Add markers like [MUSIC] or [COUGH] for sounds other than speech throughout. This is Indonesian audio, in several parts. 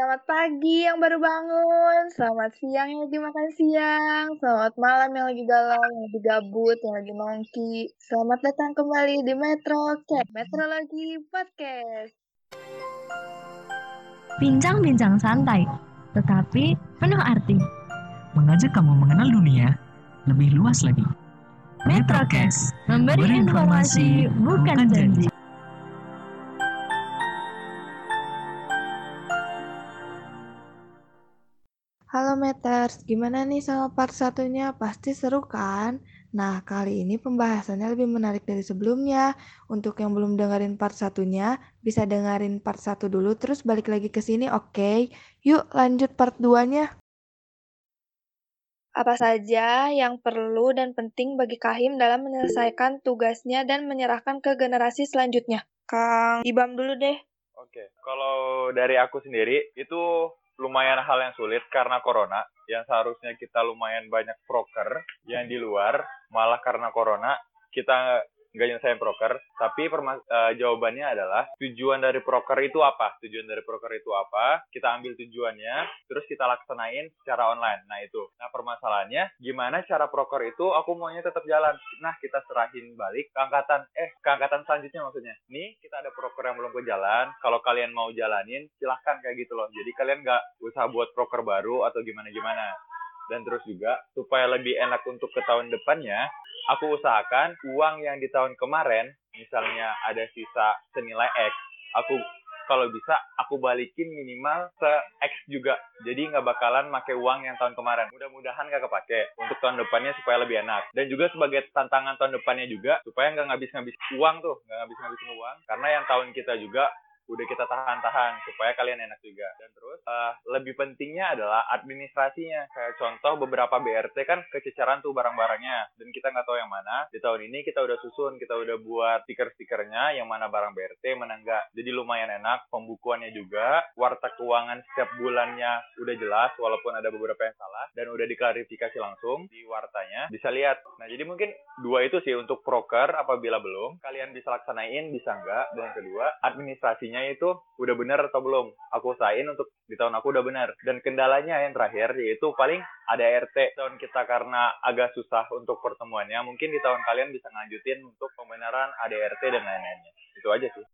Selamat pagi yang baru bangun, selamat siang yang lagi makan siang, selamat malam yang lagi galau, yang lagi gabut, yang lagi nongki. Selamat datang kembali di Metro Chat, Metrologi Podcast. Bincang-bincang santai, tetapi penuh arti. Mengajak kamu mengenal dunia lebih luas lagi. Metrocast, memberi informasi bukan janji. Halo Meters, gimana nih sama part satunya? Pasti seru kan? Nah, kali ini pembahasannya lebih menarik dari sebelumnya. Untuk yang belum dengerin part satunya, bisa dengerin part satu dulu terus balik lagi ke sini, oke? Yuk lanjut part 2-nya. Apa saja yang perlu dan penting bagi Kahim dalam menyelesaikan tugasnya dan menyerahkan ke generasi selanjutnya? Kang Ibam dulu deh. Oke, kalau dari aku sendiri itu lumayan hal yang sulit karena corona yang seharusnya kita lumayan banyak proker yang di luar malah karena corona kita nggak nyelesain proker. Tapi uh, jawabannya adalah tujuan dari proker itu apa? Tujuan dari proker itu apa? Kita ambil tujuannya terus kita laksanain secara online. Nah itu. Nah permasalahannya gimana cara proker itu? Aku maunya tetap jalan. Nah kita serahin balik ke angkatan eh ke angkatan selanjutnya maksudnya. Nih kita ada proker yang belum ke jalan kalau kalian mau jalanin silahkan kayak gitu loh. Jadi kalian nggak usah buat proker baru atau gimana gimana dan terus juga supaya lebih enak untuk ke tahun depannya aku usahakan uang yang di tahun kemarin misalnya ada sisa senilai X aku kalau bisa aku balikin minimal se X juga. Jadi nggak bakalan pakai uang yang tahun kemarin. Mudah-mudahan nggak kepake untuk tahun depannya supaya lebih enak. Dan juga sebagai tantangan tahun depannya juga supaya nggak ngabis-ngabis uang tuh nggak ngabis-ngabisin uang. Karena yang tahun kita juga udah kita tahan-tahan supaya kalian enak juga. Dan terus uh, lebih pentingnya adalah administrasinya. Kayak contoh beberapa BRT kan kececeran tuh barang-barangnya. Dan kita nggak tahu yang mana. Di tahun ini kita udah susun kita udah buat stiker-stikernya yang mana barang BRT mana enggak jadi lumayan enak pembukuannya juga. Warta keuangan setiap bulannya udah jelas walaupun ada beberapa yang salah dan udah diklarifikasi langsung di wartanya. Bisa lihat. Nah jadi mungkin dua itu sih untuk proker apabila belum. Kalian bisa laksanain bisa enggak dan kedua administrasinya itu udah benar atau belum. Aku usahain untuk di tahun aku udah benar. Dan kendalanya yang terakhir yaitu paling ada RT. Tahun kita karena agak susah untuk pertemuannya, mungkin di tahun kalian bisa ngajutin untuk pembenaran ADRT dan lain-lainnya. Itu aja sih.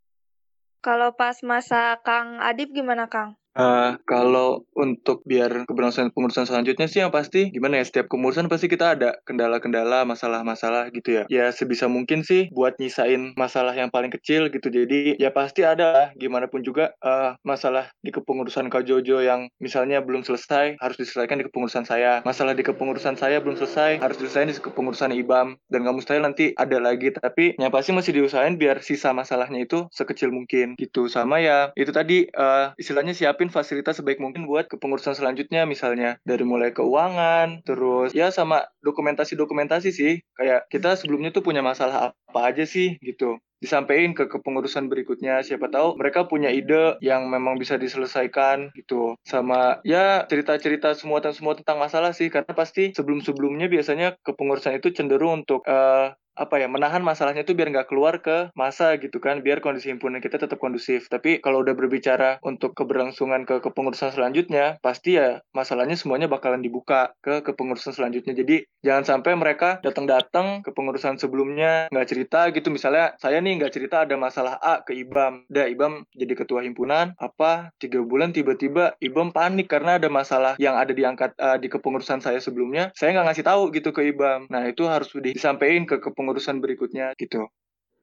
Kalau pas masa Kang Adib gimana Kang? Uh, kalau untuk biar keberlangsungan pengurusan selanjutnya sih yang pasti gimana ya setiap pengurusan pasti kita ada kendala-kendala masalah-masalah gitu ya. Ya sebisa mungkin sih buat nyisain masalah yang paling kecil gitu. Jadi ya pasti ada lah gimana pun juga uh, masalah di kepengurusan Kak Jojo yang misalnya belum selesai harus diselesaikan di kepengurusan saya. Masalah di kepengurusan saya belum selesai harus diselesaikan di kepengurusan Ibam. Dan nggak mustahil nanti ada lagi. Tapi yang pasti masih diusahain biar sisa masalahnya itu sekecil mungkin gitu. Sama ya itu tadi uh, istilahnya siapin fasilitas sebaik mungkin buat kepengurusan selanjutnya misalnya dari mulai keuangan terus ya sama dokumentasi-dokumentasi sih. Kayak kita sebelumnya tuh punya masalah apa aja sih gitu. Disampaikan ke kepengurusan berikutnya siapa tahu mereka punya ide yang memang bisa diselesaikan gitu. Sama ya cerita-cerita semua tentang semua tentang masalah sih karena pasti sebelum-sebelumnya biasanya kepengurusan itu cenderung untuk uh, apa ya menahan masalahnya itu biar nggak keluar ke masa gitu kan biar kondisi himpunan kita tetap kondusif. Tapi kalau udah berbicara untuk keberlangsungan ke kepengurusan selanjutnya pasti ya masalahnya semuanya bakalan dibuka ke kepengurusan selanjutnya. Jadi jangan sampai mereka datang-datang ke pengurusan sebelumnya nggak cerita gitu. Misalnya saya nih nggak cerita ada masalah A ke IBAM. Dah IBAM jadi ketua himpunan. Apa tiga bulan tiba-tiba IBAM panik karena ada masalah yang ada diangkat uh, di kepengurusan saya sebelumnya. Saya nggak ngasih tahu gitu ke IBAM. Nah itu harus disampaikan ke kepengurusan pengurusan berikutnya gitu.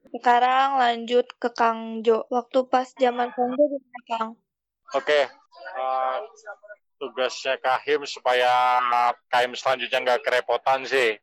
Sekarang lanjut ke Kang Jo. Waktu pas zaman Kang Jo gimana Kang? Oke, uh, tugasnya Kahim supaya Kahim selanjutnya nggak kerepotan sih.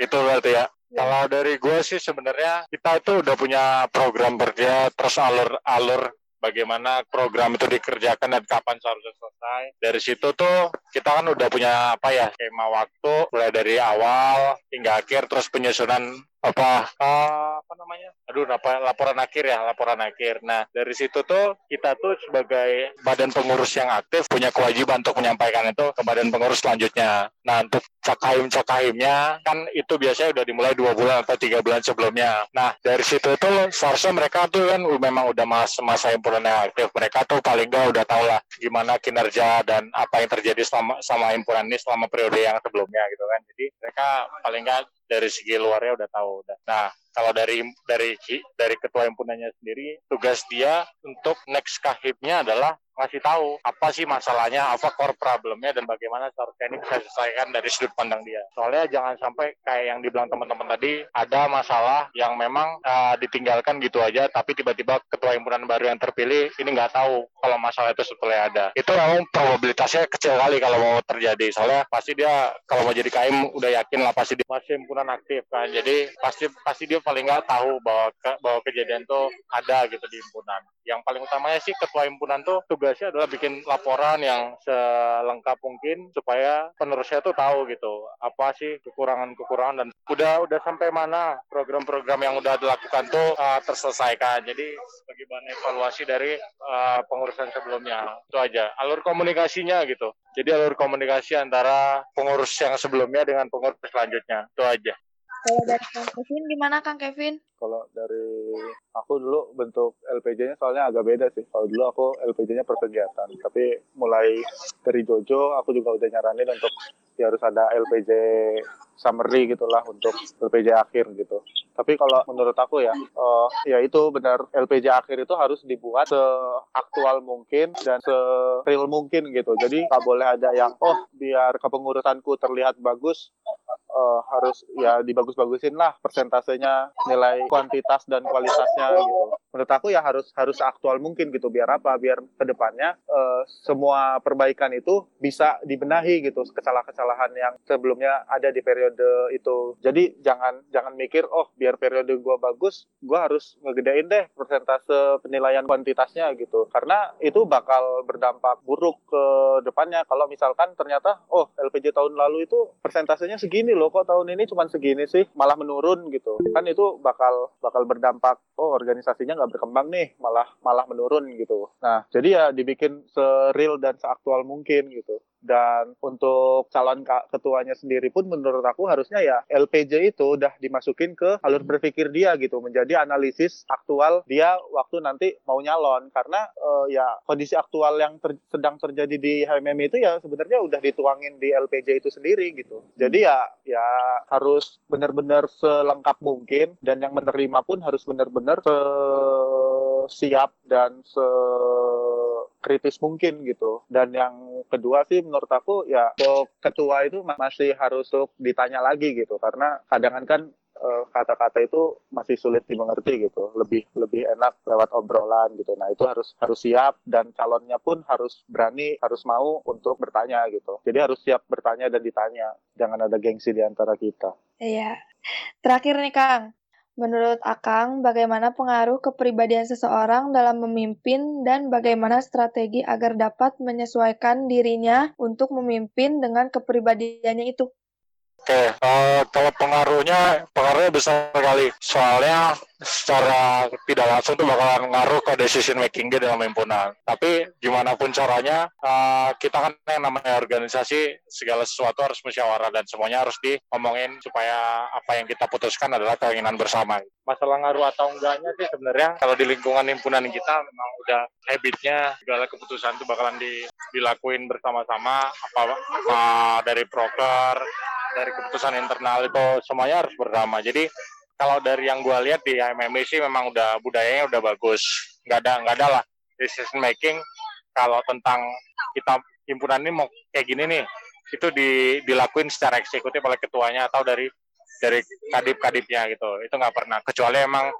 Itu berarti ya. Ya. Kalau dari gue sih sebenarnya kita itu udah punya program kerja terus alur-alur bagaimana program itu dikerjakan dan kapan seharusnya selesai. Dari situ tuh kita kan udah punya apa ya skema waktu mulai dari awal hingga akhir terus penyusunan apa? Apa namanya? Aduh apa laporan akhir ya laporan akhir. Nah dari situ tuh kita tuh sebagai badan pengurus yang aktif punya kewajiban untuk menyampaikan itu ke badan pengurus selanjutnya. Nah untuk cakahim cakahimnya kan itu biasanya udah dimulai dua bulan atau tiga bulan sebelumnya. Nah dari situ tuh seharusnya mereka tuh kan memang udah masa masa himpunan yang aktif. Mereka tuh paling nggak udah tau lah gimana kinerja dan apa yang terjadi selama sama himpunan ini selama periode yang sebelumnya gitu kan. Jadi mereka paling nggak dari segi luarnya udah tahu. Nah, kalau dari dari dari ketua himpunannya sendiri, tugas dia untuk next kahibnya adalah ngasih tahu apa sih masalahnya, apa core problemnya, dan bagaimana seharusnya ini bisa diselesaikan dari sudut pandang dia. Soalnya jangan sampai kayak yang dibilang teman-teman tadi, ada masalah yang memang uh, ditinggalkan gitu aja, tapi tiba-tiba ketua himpunan baru yang terpilih ini nggak tahu kalau masalah itu sebetulnya ada. Itu memang probabilitasnya kecil kali kalau mau terjadi. Soalnya pasti dia kalau mau jadi KM udah yakin lah pasti dia masih himpunan aktif kan. Jadi pasti pasti dia paling nggak tahu bahwa ke, bahwa kejadian itu ada gitu di himpunan. Yang paling utamanya sih ketua himpunan tuh tugasnya adalah bikin laporan yang selengkap mungkin supaya penerusnya tuh tahu gitu apa sih kekurangan-kekurangan dan udah udah sampai mana program-program yang udah dilakukan tuh uh, terselesaikan. Jadi sebagai bahan evaluasi dari uh, pengurusan sebelumnya itu aja alur komunikasinya gitu. Jadi alur komunikasi antara pengurus yang sebelumnya dengan pengurus selanjutnya itu aja. Kalau dari Kang Kevin gimana Kang Kevin? Kalau dari aku dulu bentuk LPJ-nya soalnya agak beda sih. Kalau dulu aku LPJ-nya per kegiatan, tapi mulai dari Jojo aku juga udah nyaranin untuk ya harus ada LPJ summary gitulah untuk LPJ akhir gitu. Tapi kalau menurut aku ya, uh, ya itu benar LPJ akhir itu harus dibuat seaktual mungkin dan se-real mungkin gitu. Jadi nggak boleh ada yang oh biar kepengurusanku terlihat bagus, uh, harus ya dibagus-bagusin lah persentasenya nilai kuantitas dan kualitasnya gitu menurut aku ya harus harus aktual mungkin gitu biar apa biar ke depannya uh, semua perbaikan itu bisa dibenahi gitu kesalahan-kesalahan yang sebelumnya ada di periode itu. Jadi jangan jangan mikir oh biar periode gua bagus gua harus ngegedein deh persentase penilaian kuantitasnya gitu. Karena itu bakal berdampak buruk ke depannya. Kalau misalkan ternyata oh LPJ tahun lalu itu persentasenya segini loh kok tahun ini cuma segini sih malah menurun gitu. Kan itu bakal bakal berdampak oh organisasinya nggak berkembang nih malah malah menurun gitu. Nah jadi ya dibikin seril dan seaktual mungkin gitu dan untuk calon ketuanya sendiri pun menurut aku harusnya ya LPJ itu udah dimasukin ke alur berpikir dia gitu. Menjadi analisis aktual dia waktu nanti mau nyalon. Karena uh, ya kondisi aktual yang ter sedang terjadi di HMM itu ya sebenarnya udah dituangin di LPJ itu sendiri gitu. Jadi ya ya harus benar-benar selengkap mungkin dan yang menerima pun harus benar-benar siap dan se kritis mungkin gitu. Dan yang kedua sih menurut aku ya ketua itu masih harus ditanya lagi gitu. Karena kadang kan eh, kata-kata itu masih sulit dimengerti gitu. Lebih lebih enak lewat obrolan gitu. Nah itu harus harus siap dan calonnya pun harus berani harus mau untuk bertanya gitu. Jadi harus siap bertanya dan ditanya. Jangan ada gengsi di antara kita. Iya. Terakhir nih kang Menurut Akang, bagaimana pengaruh kepribadian seseorang dalam memimpin dan bagaimana strategi agar dapat menyesuaikan dirinya untuk memimpin dengan kepribadiannya itu? Oke, uh, kalau pengaruhnya, pengaruhnya besar sekali. Soalnya secara tidak langsung itu bakalan ngaruh ke decision making dia dalam himpunan. Tapi gimana pun caranya, uh, kita kan yang namanya organisasi, segala sesuatu harus musyawarah dan semuanya harus diomongin supaya apa yang kita putuskan adalah keinginan bersama. Masalah ngaruh atau enggaknya sih sebenarnya kalau di lingkungan himpunan kita memang udah habitnya segala keputusan itu bakalan di, dilakuin bersama-sama apa, apa dari broker, dari keputusan internal itu semuanya harus bersama. Jadi kalau dari yang gue lihat di MMA sih memang udah budayanya udah bagus. Nggak ada nggak ada lah decision making kalau tentang kita himpunan ini mau kayak gini nih itu di, dilakuin secara eksekutif oleh ketuanya atau dari dari kadip-kadipnya gitu. Itu nggak pernah. Kecuali emang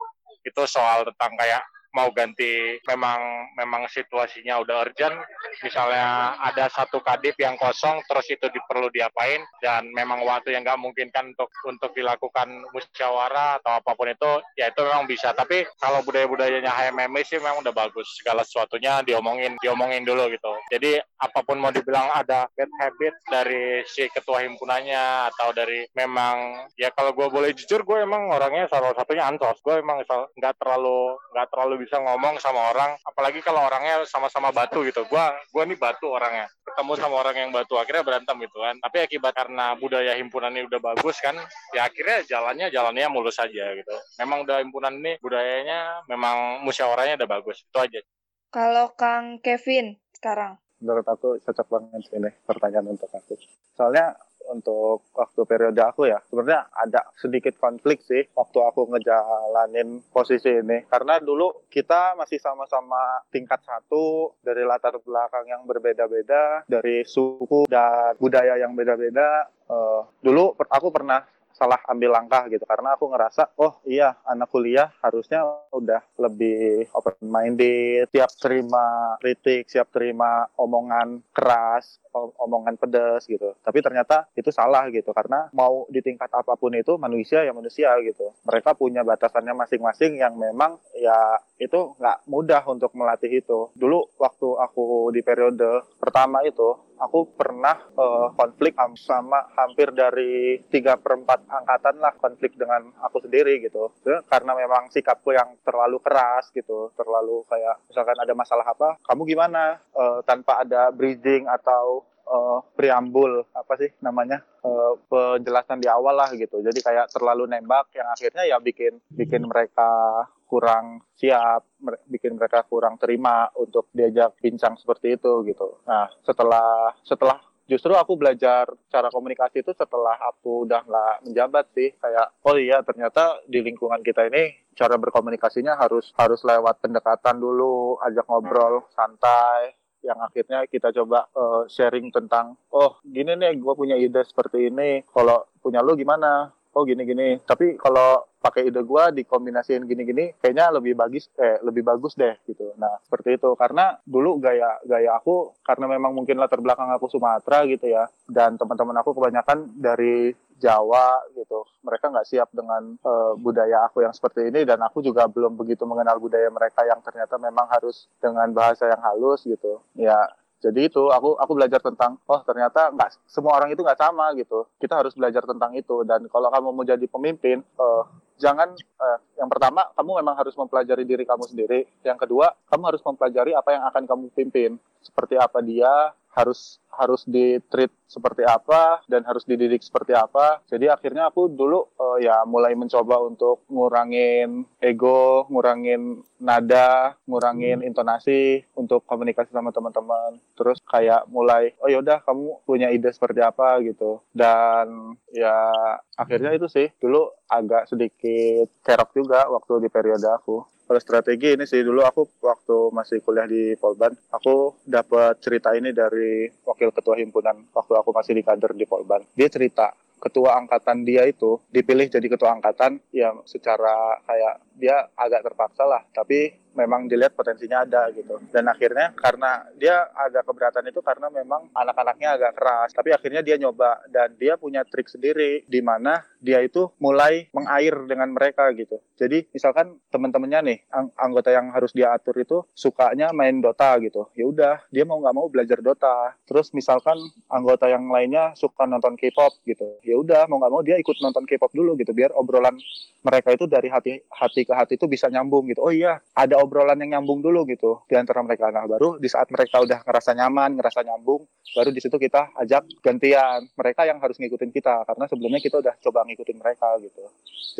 itu soal tentang kayak mau ganti memang memang situasinya udah urgent. Misalnya ada satu kadip yang kosong terus itu diperlu diapain dan memang waktu yang nggak mungkin kan untuk untuk dilakukan musyawarah atau apa pun itu ya itu memang bisa. Tapi kalau budaya-budayanya HMMI sih memang udah bagus. Segala sesuatunya diomongin diomongin dulu gitu. Jadi apa pun mau dibilang ada bad habit dari si ketua himpunannya atau dari memang ya kalau gue boleh jujur gue emang orangnya salah satunya ansos. Gue emang nggak terlalu nggak terlalu bisa ngomong sama orang apalagi kalau orangnya sama-sama batu gitu. Gue gue nih batu orangnya. Ketemu sama orang yang batu akhirnya berantem gitu kan. Tapi akibat karena budaya himpunan ini udah bagus kan ya akhirnya jalannya jalannya mulus saja gitu. Memang udah himpunan ini budayanya memang musyawarahnya udah bagus. Itu aja. Kalau Kang Kevin sekarang. menurut aku cocok banget ini pertanyaan untuk aku. Soalnya untuk waktu periode aku ya. Sebenarnya ada sedikit konflik sih waktu aku ngejalanin posisi ini. Karena dulu kita masih sama-sama tingkat satu dari latar belakang yang berbeda-beda dari suku dan budaya yang beda-beda. Eh, dulu aku pernah salah ambil langkah gitu. Karena aku ngerasa oh iya anak kuliah harusnya udah lebih open minded siap terima kritik siap terima omongan keras om- omongan pedas gitu. Tapi ternyata itu salah gitu. Karena mau di tingkat apa pun itu manusia ya manusia gitu. Mereka punya batasannya masing-masing yang memang ya itu nggak mudah untuk melatih itu. Dulu waktu aku di periode pertama itu aku pernah eh, konflik am- sama hampir dari tiga perempat angkatan lah konflik dengan aku sendiri gitu. Karena memang sikapku yang terlalu keras gitu terlalu kayak misalkan ada masalah apa kamu gimana? Eh, tanpa ada bridging atau eh, preambul apa sih namanya eh, penjelasan di awal lah gitu. Jadi kayak terlalu nembak yang akhirnya ya bikin bikin mereka kurang siap bikin mereka kurang terima untuk diajak bincang seperti itu gitu. Nah setelah setelah justru aku belajar cara komunikasi itu setelah aku udah nggak menjabat sih kayak oh iya ternyata di lingkungan kita ini cara berkomunikasinya harus harus lewat pendekatan dulu ajak ngobrol santai yang akhirnya kita coba eh, sharing tentang oh gini nih gue punya ide seperti ini. Kalau punya lu gimana oh gini gini tapi kalau pakai ide gue dikombinasiin gini-gini kayaknya lebih bagus eh lebih bagus deh gitu. Nah seperti itu. Karena dulu gaya gaya aku karena memang mungkin latar belakang aku Sumatera gitu ya dan teman-teman aku kebanyakan dari Jawa gitu mereka nggak siap dengan eh, budaya aku yang seperti ini dan aku juga belum begitu mengenal budaya mereka yang ternyata memang harus dengan bahasa yang halus gitu. Ya jadi itu aku aku belajar tentang oh ternyata nggak semua orang itu nggak sama gitu. Kita harus belajar tentang itu. Dan kalau kamu mau jadi pemimpin eh, jangan eh, yang pertama kamu memang harus mempelajari diri kamu sendiri. Yang kedua kamu harus mempelajari apa yang akan kamu pimpin. Seperti apa dia harus harus di treat seperti apa dan harus dididik seperti apa. Jadi akhirnya aku dulu eh, ya mulai mencoba untuk ngurangin ego ngurangin nada ngurangin intonasi untuk komunikasi sama teman-teman. Terus kayak mulai oh yaudah kamu punya ide seperti apa gitu. Dan ya akhirnya itu sih dulu agak sedikit kerok juga waktu di periode aku. Kalau strategi ini sih dulu aku waktu masih kuliah di Polban aku dapat cerita ini dari wakil ketua himpunan waktu aku masih di kader di Polban. Dia cerita ketua angkatan dia itu dipilih jadi ketua angkatan yang secara kayak dia agak terpaksa lah. Tapi memang dilihat potensinya ada gitu. Dan akhirnya karena dia ada keberatan itu karena memang anak-anaknya agak keras. Tapi akhirnya dia nyoba dan dia punya trik sendiri di mana dia itu mulai mengair dengan mereka gitu. Jadi misalkan teman-temannya nih ang- anggota yang harus dia atur itu sukanya main Dota gitu. Ya udah dia mau nggak mau belajar Dota. Terus misalkan anggota yang lainnya suka nonton K-pop gitu. Ya udah mau nggak mau dia ikut nonton K-pop dulu gitu. Biar obrolan mereka itu dari hati hati ke hati itu bisa nyambung gitu. Oh iya ada obrolan yang nyambung dulu gitu di antara mereka. Nah baru di saat mereka udah ngerasa nyaman ngerasa nyambung baru di situ kita ajak gantian mereka yang harus ngikutin kita karena sebelumnya kita udah coba ngikutin mereka gitu.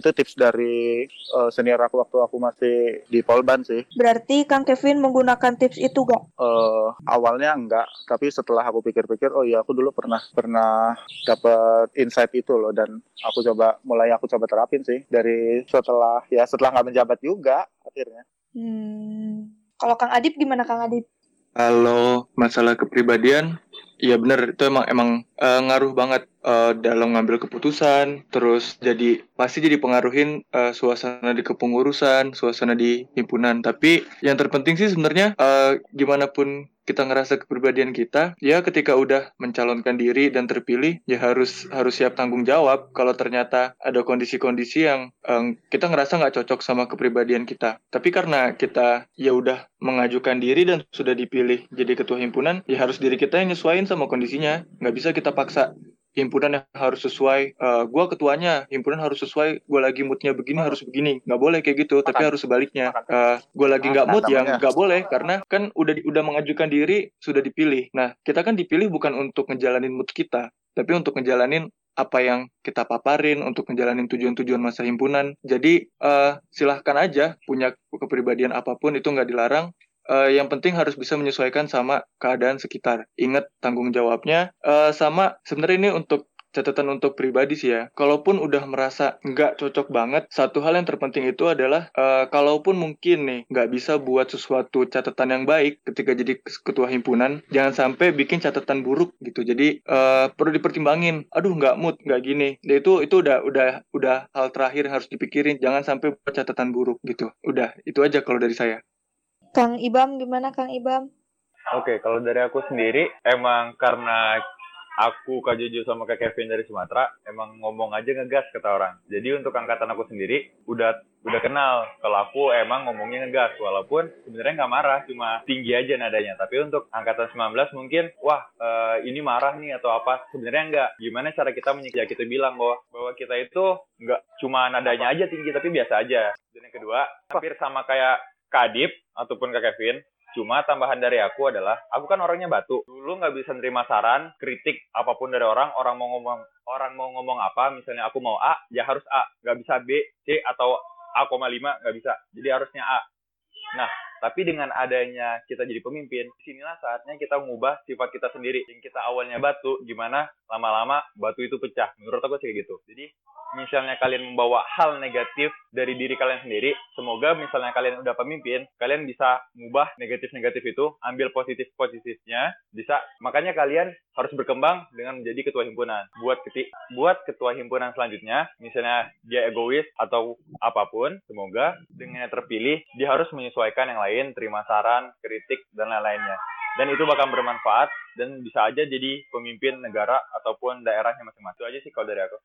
Itu tips dari eh, senior aku waktu aku masih di Polban sih. Berarti Kang Kevin menggunakan tips itu gak? eh awalnya enggak tapi setelah aku pikir-pikir oh iya aku dulu pernah pernah dapat insight itu loh dan aku coba mulai aku coba terapin sih dari setelah ya setelah nggak menjabat juga akhirnya Hmm. Kalau Kang Adip gimana Kang Adip? Kalau masalah kepribadian, Iya bener, itu emang emang eh, ngaruh banget eh, dalam ngambil keputusan, terus jadi pasti jadi pengaruhin eh, suasana di kepengurusan, suasana di himpunan. Tapi yang terpenting sih sebenarnya eh, gimana pun kita ngerasa kepribadian kita, ya ketika udah mencalonkan diri dan terpilih, ya harus harus siap tanggung jawab kalau ternyata ada kondisi-kondisi yang em, kita ngerasa nggak cocok sama kepribadian kita. Tapi karena kita ya udah mengajukan diri dan sudah dipilih jadi ketua himpunan, ya harus diri kita yang nyesuaiin sama kondisinya. Nggak bisa kita paksa himpunan yang harus sesuai eh gua ketuanya himpunan harus sesuai gue lagi moodnya begini harus begini. Nggak boleh kayak gitu tapi harus sebaliknya. Eh gue lagi nggak mood yang nggak boleh karena kan udah di- udah mengajukan diri sudah dipilih. Nah kita kan dipilih bukan untuk ngejalanin mood kita tapi untuk ngejalanin apa yang kita paparin untuk ngejalanin tujuan-tujuan masa himpunan. Jadi eh silahkan aja punya kepribadian apa pun itu nggak dilarang Eh, yang penting harus bisa menyesuaikan sama keadaan sekitar. Ingat tanggung jawabnya. Eh, sama sebenarnya ini untuk catatan untuk pribadi sih ya. Kalaupun udah merasa nggak cocok banget, satu hal yang terpenting itu adalah eh, kalaupun mungkin nih nggak bisa buat sesuatu catatan yang baik ketika jadi ketua himpunan, jangan sampai bikin catatan buruk gitu. Jadi eh, perlu dipertimbangin. Aduh nggak mood, nggak gini. Ya, itu itu udah udah udah hal terakhir yang harus dipikirin. Jangan sampai buat catatan buruk gitu. Udah itu aja kalau dari saya. Kang Ibam gimana Kang Ibam? Oke, kalau dari aku sendiri, emang karena aku Kak Jojo sama Kak Kevin dari Sumatera, emang ngomong aja ngegas kata orang. Jadi untuk angkatan aku sendiri, udah udah kenal kalau aku emang ngomongnya ngegas, walaupun sebenarnya nggak marah, cuma tinggi aja nadanya. Tapi untuk angkatan 19 mungkin, wah eh, ini marah nih atau apa? Sebenarnya nggak. Gimana cara kita menyikapi? Ya kita bilang bahwa bahwa kita itu nggak cuma nadanya aja tinggi, tapi biasa aja. Dan yang kedua, hampir sama kayak Kak Adip ataupun Kak Kevin, Cuma tambahan dari aku adalah, aku kan orangnya batu. Dulu nggak bisa nerima saran, kritik apa pun dari orang. Orang mau ngomong, orang mau ngomong apa, misalnya aku mau A, ya harus A. Nggak bisa B, C atau A,5 nggak bisa. Jadi harusnya A. Nah, tapi dengan adanya kita jadi pemimpin, di sinilah saatnya kita mengubah sifat kita sendiri. Yang kita awalnya batu, gimana lama-lama batu itu pecah. Menurut aku sih gitu. Jadi, misalnya kalian membawa hal negatif dari diri kalian sendiri, semoga misalnya kalian udah pemimpin, kalian bisa mengubah negatif-negatif itu, ambil positif-positifnya, bisa. Makanya kalian harus berkembang dengan menjadi ketua himpunan. Buat keti buat ketua himpunan selanjutnya, misalnya dia egois atau apa pun, semoga dengan yang terpilih, dia harus menyesuaikan yang lain, terima saran, kritik, dan lain-lainnya. Dan itu bakal bermanfaat dan bisa aja jadi pemimpin negara ataupun daerahnya masing-masing. Itu aja sih kalau dari aku.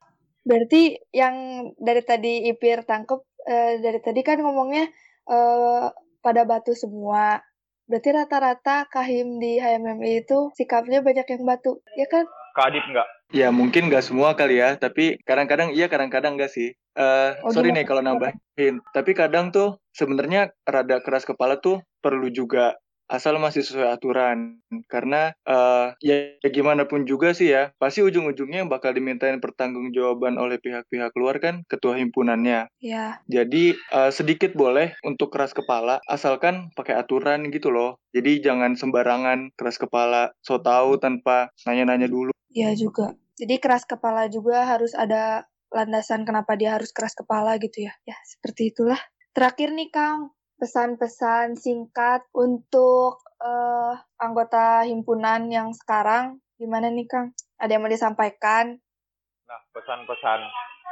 Berarti yang dari tadi Ipir tangkep, eh, dari tadi kan ngomongnya eh, pada batu semua. Berarti rata-rata kahim di HMMI itu sikapnya banyak yang batu, ya kan? Kak Adip nggak? Ya mungkin nggak semua kali ya, tapi kadang-kadang iya kadang-kadang nggak sih. Eh Oh, sorry gimana? nih kalau nambahin, tapi kadang tuh sebenarnya rada keras kepala tuh perlu juga asal masih sesuai aturan. Karena eh ya, ya gimana pun juga sih ya, pasti ujung-ujungnya yang bakal dimintain pertanggungjawaban oleh pihak-pihak luar kan ketua himpunannya. Ya, Jadi eh, sedikit boleh untuk keras kepala, asalkan pakai aturan gitu loh. Jadi jangan sembarangan keras kepala, so tahu tanpa nanya-nanya dulu. ya juga. Jadi keras kepala juga harus ada landasan kenapa dia harus keras kepala gitu ya. Ya, seperti itulah. Terakhir nih Kang, pesan-pesan singkat untuk eh, anggota himpunan yang sekarang gimana nih Kang? Ada yang mau disampaikan? Nah, pesan-pesan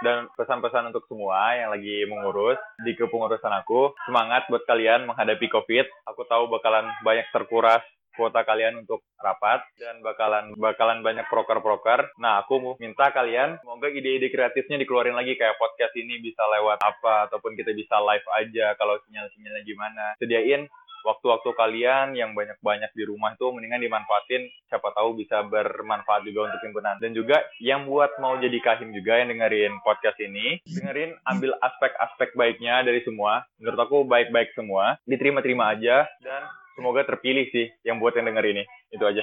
dan pesan-pesan untuk semua yang lagi mengurus di kepengurusan aku, semangat buat kalian menghadapi COVID. Aku tahu bakalan banyak terkuras kuota kalian untuk rapat dan bakalan bakalan banyak proker-proker. Nah, aku mau minta kalian semoga ide-ide kreatifnya dikeluarin lagi kayak podcast ini bisa lewat apa ataupun kita bisa live aja kalau sinyal-sinyalnya gimana. Sediain waktu-waktu kalian yang banyak-banyak di rumah itu mendingan dimanfaatin. Siapa tahu bisa bermanfaat juga untuk himpunan. Dan juga yang buat mau jadi kahim juga yang dengerin podcast ini dengerin ambil aspek-aspek baiknya dari semua. Menurut aku baik-baik semua. Diterima-terima aja. Dan semoga terpilih sih yang buat yang denger ini itu aja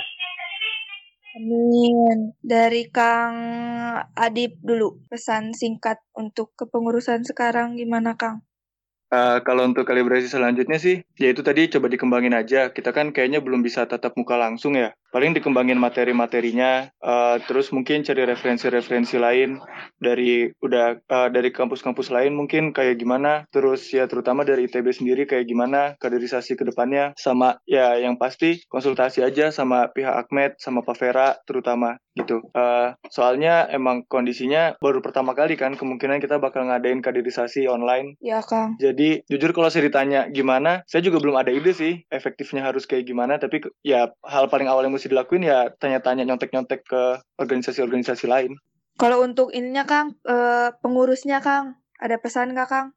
Amin. Dari Kang Adip dulu, pesan singkat untuk kepengurusan sekarang gimana Kang? Eh, kalau untuk kalibrasi selanjutnya sih, ya itu tadi coba dikembangin aja. Kita kan kayaknya belum bisa tatap muka langsung ya. Paling dikembangin materi-materinya uh, terus mungkin cari referensi-referensi lain dari udah uh, dari kampus-kampus lain mungkin kayak gimana terus ya terutama dari ITB sendiri kayak gimana kaderisasi ke depannya sama ya yang pasti konsultasi aja sama pihak Akmed sama Pak Vera terutama gitu uh, soalnya emang kondisinya baru pertama kali kan kemungkinan kita bakal ngadain kaderisasi online Ya, Kang. jadi jujur kalau saya ditanya gimana, saya juga belum ada ide sih efektifnya harus kayak gimana. Tapi ya hal paling awal yang mesti dilakuin ya tanya-tanya nyontek-nyontek ke organisasi-organisasi lain. Kalau untuk ininya, Kang, eh, pengurusnya, Kang, ada pesan nggak, Kang?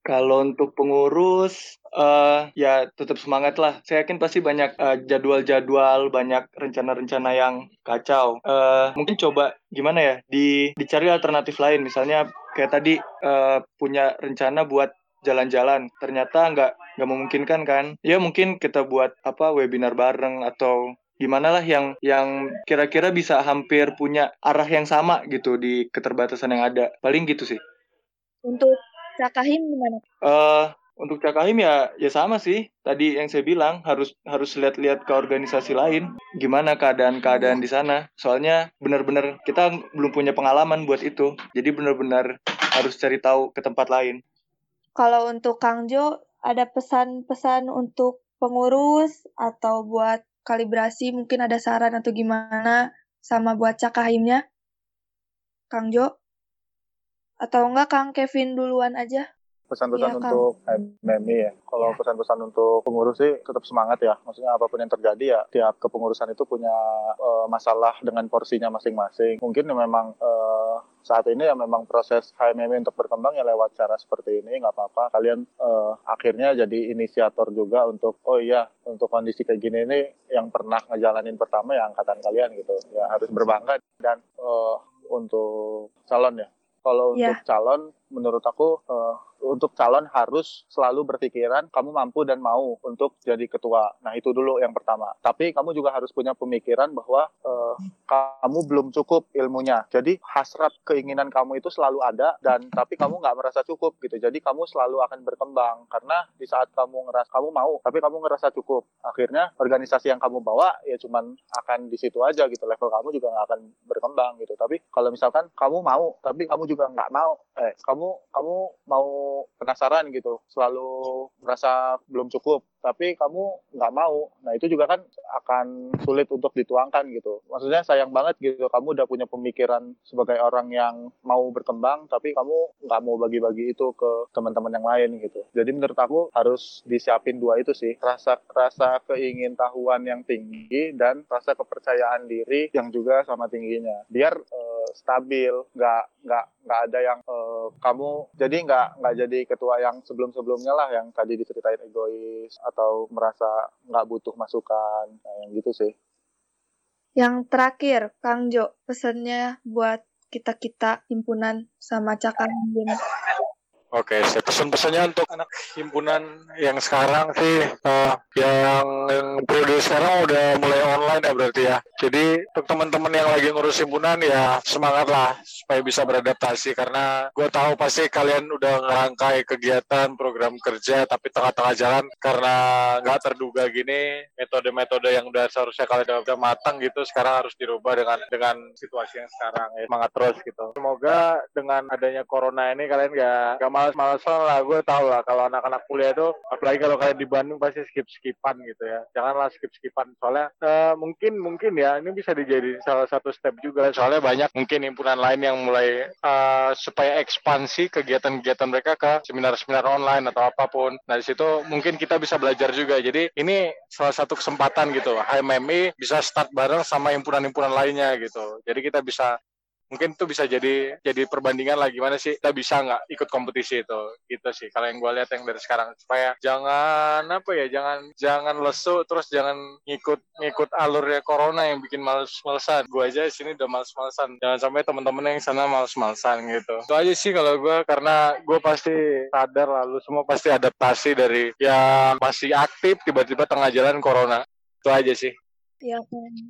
Kalau untuk pengurus, eh ya tetap semangat lah. Saya yakin pasti banyak eh, jadwal-jadwal, banyak rencana-rencana yang kacau. Eh mungkin coba gimana ya, di, dicari alternatif lain. Misalnya kayak tadi eh, punya rencana buat jalan-jalan, ternyata nggak nggak memungkinkan kan? Ya mungkin kita buat apa webinar bareng atau gimana lah yang yang kira-kira bisa hampir punya arah yang sama gitu di keterbatasan yang ada. Paling gitu sih. Untuk Cakahim gimana? eh untuk Cakahim ya ya sama sih. Tadi yang saya bilang harus harus lihat-lihat ke organisasi lain gimana keadaan-keadaan di sana. Soalnya benar-benar kita belum punya pengalaman buat itu. Jadi benar-benar harus cari tahu ke tempat lain. Kalau untuk Kang Jo, ada pesan-pesan untuk pengurus atau buat kalibrasi, mungkin ada saran atau gimana sama buat Cakahimnya? Kang Jo? Atau enggak Kang Kevin duluan aja? Pesan-pesan Kang. untuk MMI ya. Kalau pesan-pesan untuk pengurus sih tetap semangat ya. Maksudnya apa pun yang terjadi ya, tiap kepengurusan itu punya eh, masalah dengan porsinya masing-masing. Mungkin ya memang eh, saat ini ya memang proses HMMI untuk berkembang ya lewat cara seperti ini nggak apa-apa. Kalian eh, akhirnya jadi inisiator juga untuk oh iya untuk kondisi kayak gini ini yang pernah ngejalanin pertama ya angkatan kalian gitu. Ya harus berbangga dan eh, untuk calon ya. Kalau Iya. untuk calon menurut aku eh, untuk calon harus selalu berpikiran kamu mampu dan mau untuk jadi ketua. Nah itu dulu yang pertama. Tapi kamu juga harus punya pemikiran bahwa eh, kamu belum cukup ilmunya. Jadi hasrat keinginan kamu itu selalu ada dan tapi kamu nggak merasa cukup gitu. Jadi kamu selalu akan berkembang karena di saat kamu ngerasa kamu mau tapi kamu ngerasa cukup. Akhirnya organisasi yang kamu bawa ya cuman akan di situ aja gitu. Level kamu juga nggak akan berkembang gitu. Tapi kalau misalkan kamu mau tapi kamu juga nggak mau, eh kamu kamu mau penasaran gitu, selalu merasa belum cukup, tapi kamu nggak mau. Nah itu juga kan akan sulit untuk dituangkan gitu. Maksudnya sayang banget gitu, kamu udah punya pemikiran sebagai orang yang mau berkembang, tapi kamu nggak mau bagi-bagi itu ke teman-teman yang lain gitu. Jadi menurut aku harus disiapin dua itu sih, rasa rasa keingintahuan yang tinggi dan rasa kepercayaan diri yang juga sama tingginya. Biar eh, stabil, nggak nggak nggak ada yang eh, kamu jadi nggak nggak jadi ketua yang sebelum sebelumnya lah yang tadi diceritain egois atau merasa nggak butuh masukan nah, yang gitu sih Yang terakhir, Kang Jo, pesannya buat kita-kita himpunan sama gimana? Oke, saya pesan-pesannya untuk anak himpunan yang sekarang sih eh, yang, yang periode sekarang udah mulai online ya berarti ya. Jadi untuk teman-teman yang lagi ngurus himpunan ya semangat lah supaya bisa beradaptasi karena gue tahu pasti kalian udah ngerangkai kegiatan program kerja tapi tengah-tengah jalan karena nggak terduga gini metode-metode yang udah seharusnya kalian udah, udah matang gitu sekarang harus dirubah dengan dengan situasi yang sekarang ya semangat terus gitu. Semoga dengan adanya corona ini kalian nggak nggak malas-malasan lah. Gue tau lah kalau anak-anak kuliah itu apalagi kalau kalian di Bandung pasti skip-skipan gitu ya. Janganlah skip-skipan soalnya eh, mungkin mungkin ya ini bisa dijadi salah satu step juga soalnya banyak mungkin himpunan lain yang mulai eh, supaya ekspansi kegiatan-kegiatan mereka ke seminar-seminar online atau apa pun. Nah di situ mungkin kita bisa belajar juga. Jadi ini salah satu kesempatan gitu. HMMI bisa start bareng sama himpunan-himpunan lainnya gitu. Jadi kita bisa mungkin itu bisa jadi jadi perbandingan lah gimana sih kita bisa nggak ikut kompetisi itu. Gitu sih kalau yang gue lihat yang dari sekarang. Supaya jangan apa ya jangan jangan lesu terus jangan ngikut ngikut alurnya corona yang bikin males-malesan. Gue aja di sini udah males-malesan. Jangan sampai teman-teman yang sana males-malesan gitu. Itu aja sih kalau gue karena gue pasti sadar lalu semua pasti adaptasi dari yang masih aktif tiba-tiba tengah jalan corona. Itu aja sih Ya.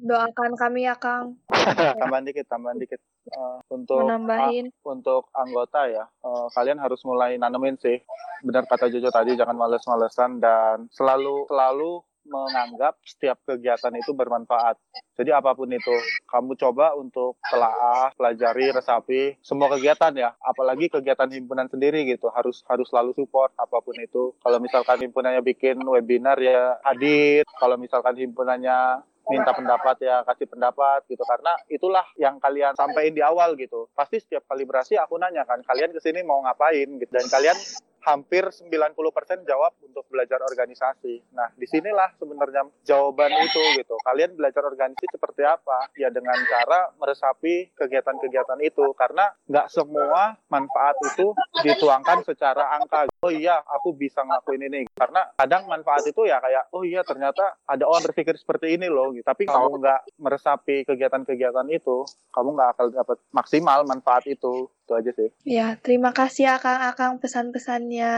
Doakan kami ya, Kang. [LAUGHS] tambahan dikit tambahan dikit Eh, untuk Menambahin. untuk anggota ya, eh, kalian harus mulai nanemin sih. Benar kata Jojo tadi, jangan males-malesan dan selalu selalu menganggap setiap kegiatan itu bermanfaat. Jadi apa pun itu, kamu coba untuk telaah, pelajari, resapi semua kegiatan ya, apalagi kegiatan himpunan sendiri gitu, harus harus selalu support apa pun itu. Kalau misalkan himpunannya bikin webinar ya hadir, kalau misalkan himpunannya minta pendapat ya kasih pendapat gitu karena itulah yang kalian sampaikan di awal gitu pasti setiap kalibrasi aku nanya kan kalian ke sini mau ngapain gitu dan kalian hampir 90% jawab untuk belajar organisasi. Nah, di sinilah sebenarnya jawaban itu gitu. Kalian belajar organisasi seperti apa? Ya dengan cara meresapi kegiatan-kegiatan itu. Karena nggak semua manfaat itu dituangkan secara angka. Oh iya, aku bisa ngelakuin ini. Karena kadang manfaat itu ya kayak, oh iya ternyata ada orang berpikir seperti ini loh. Gitu. Tapi kamu nggak meresapi kegiatan-kegiatan itu, kamu nggak akan dapat maksimal manfaat itu. Itu aja sih. Ya, terima kasih Akang-Akang pesan-pesannya.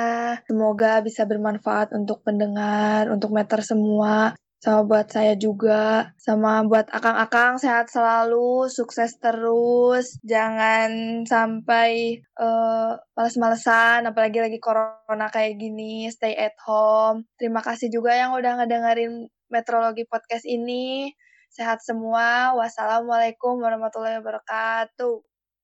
Semoga bisa bermanfaat untuk pendengar, untuk meter semua. Sama buat saya juga, sama buat akang-akang sehat selalu, sukses terus, jangan sampai uh, males-malesan, apalagi lagi corona kayak gini, stay at home. Terima kasih juga yang udah ngedengerin Metrologi Podcast ini. Sehat semua. Wassalamualaikum warahmatullahi wabarakatuh.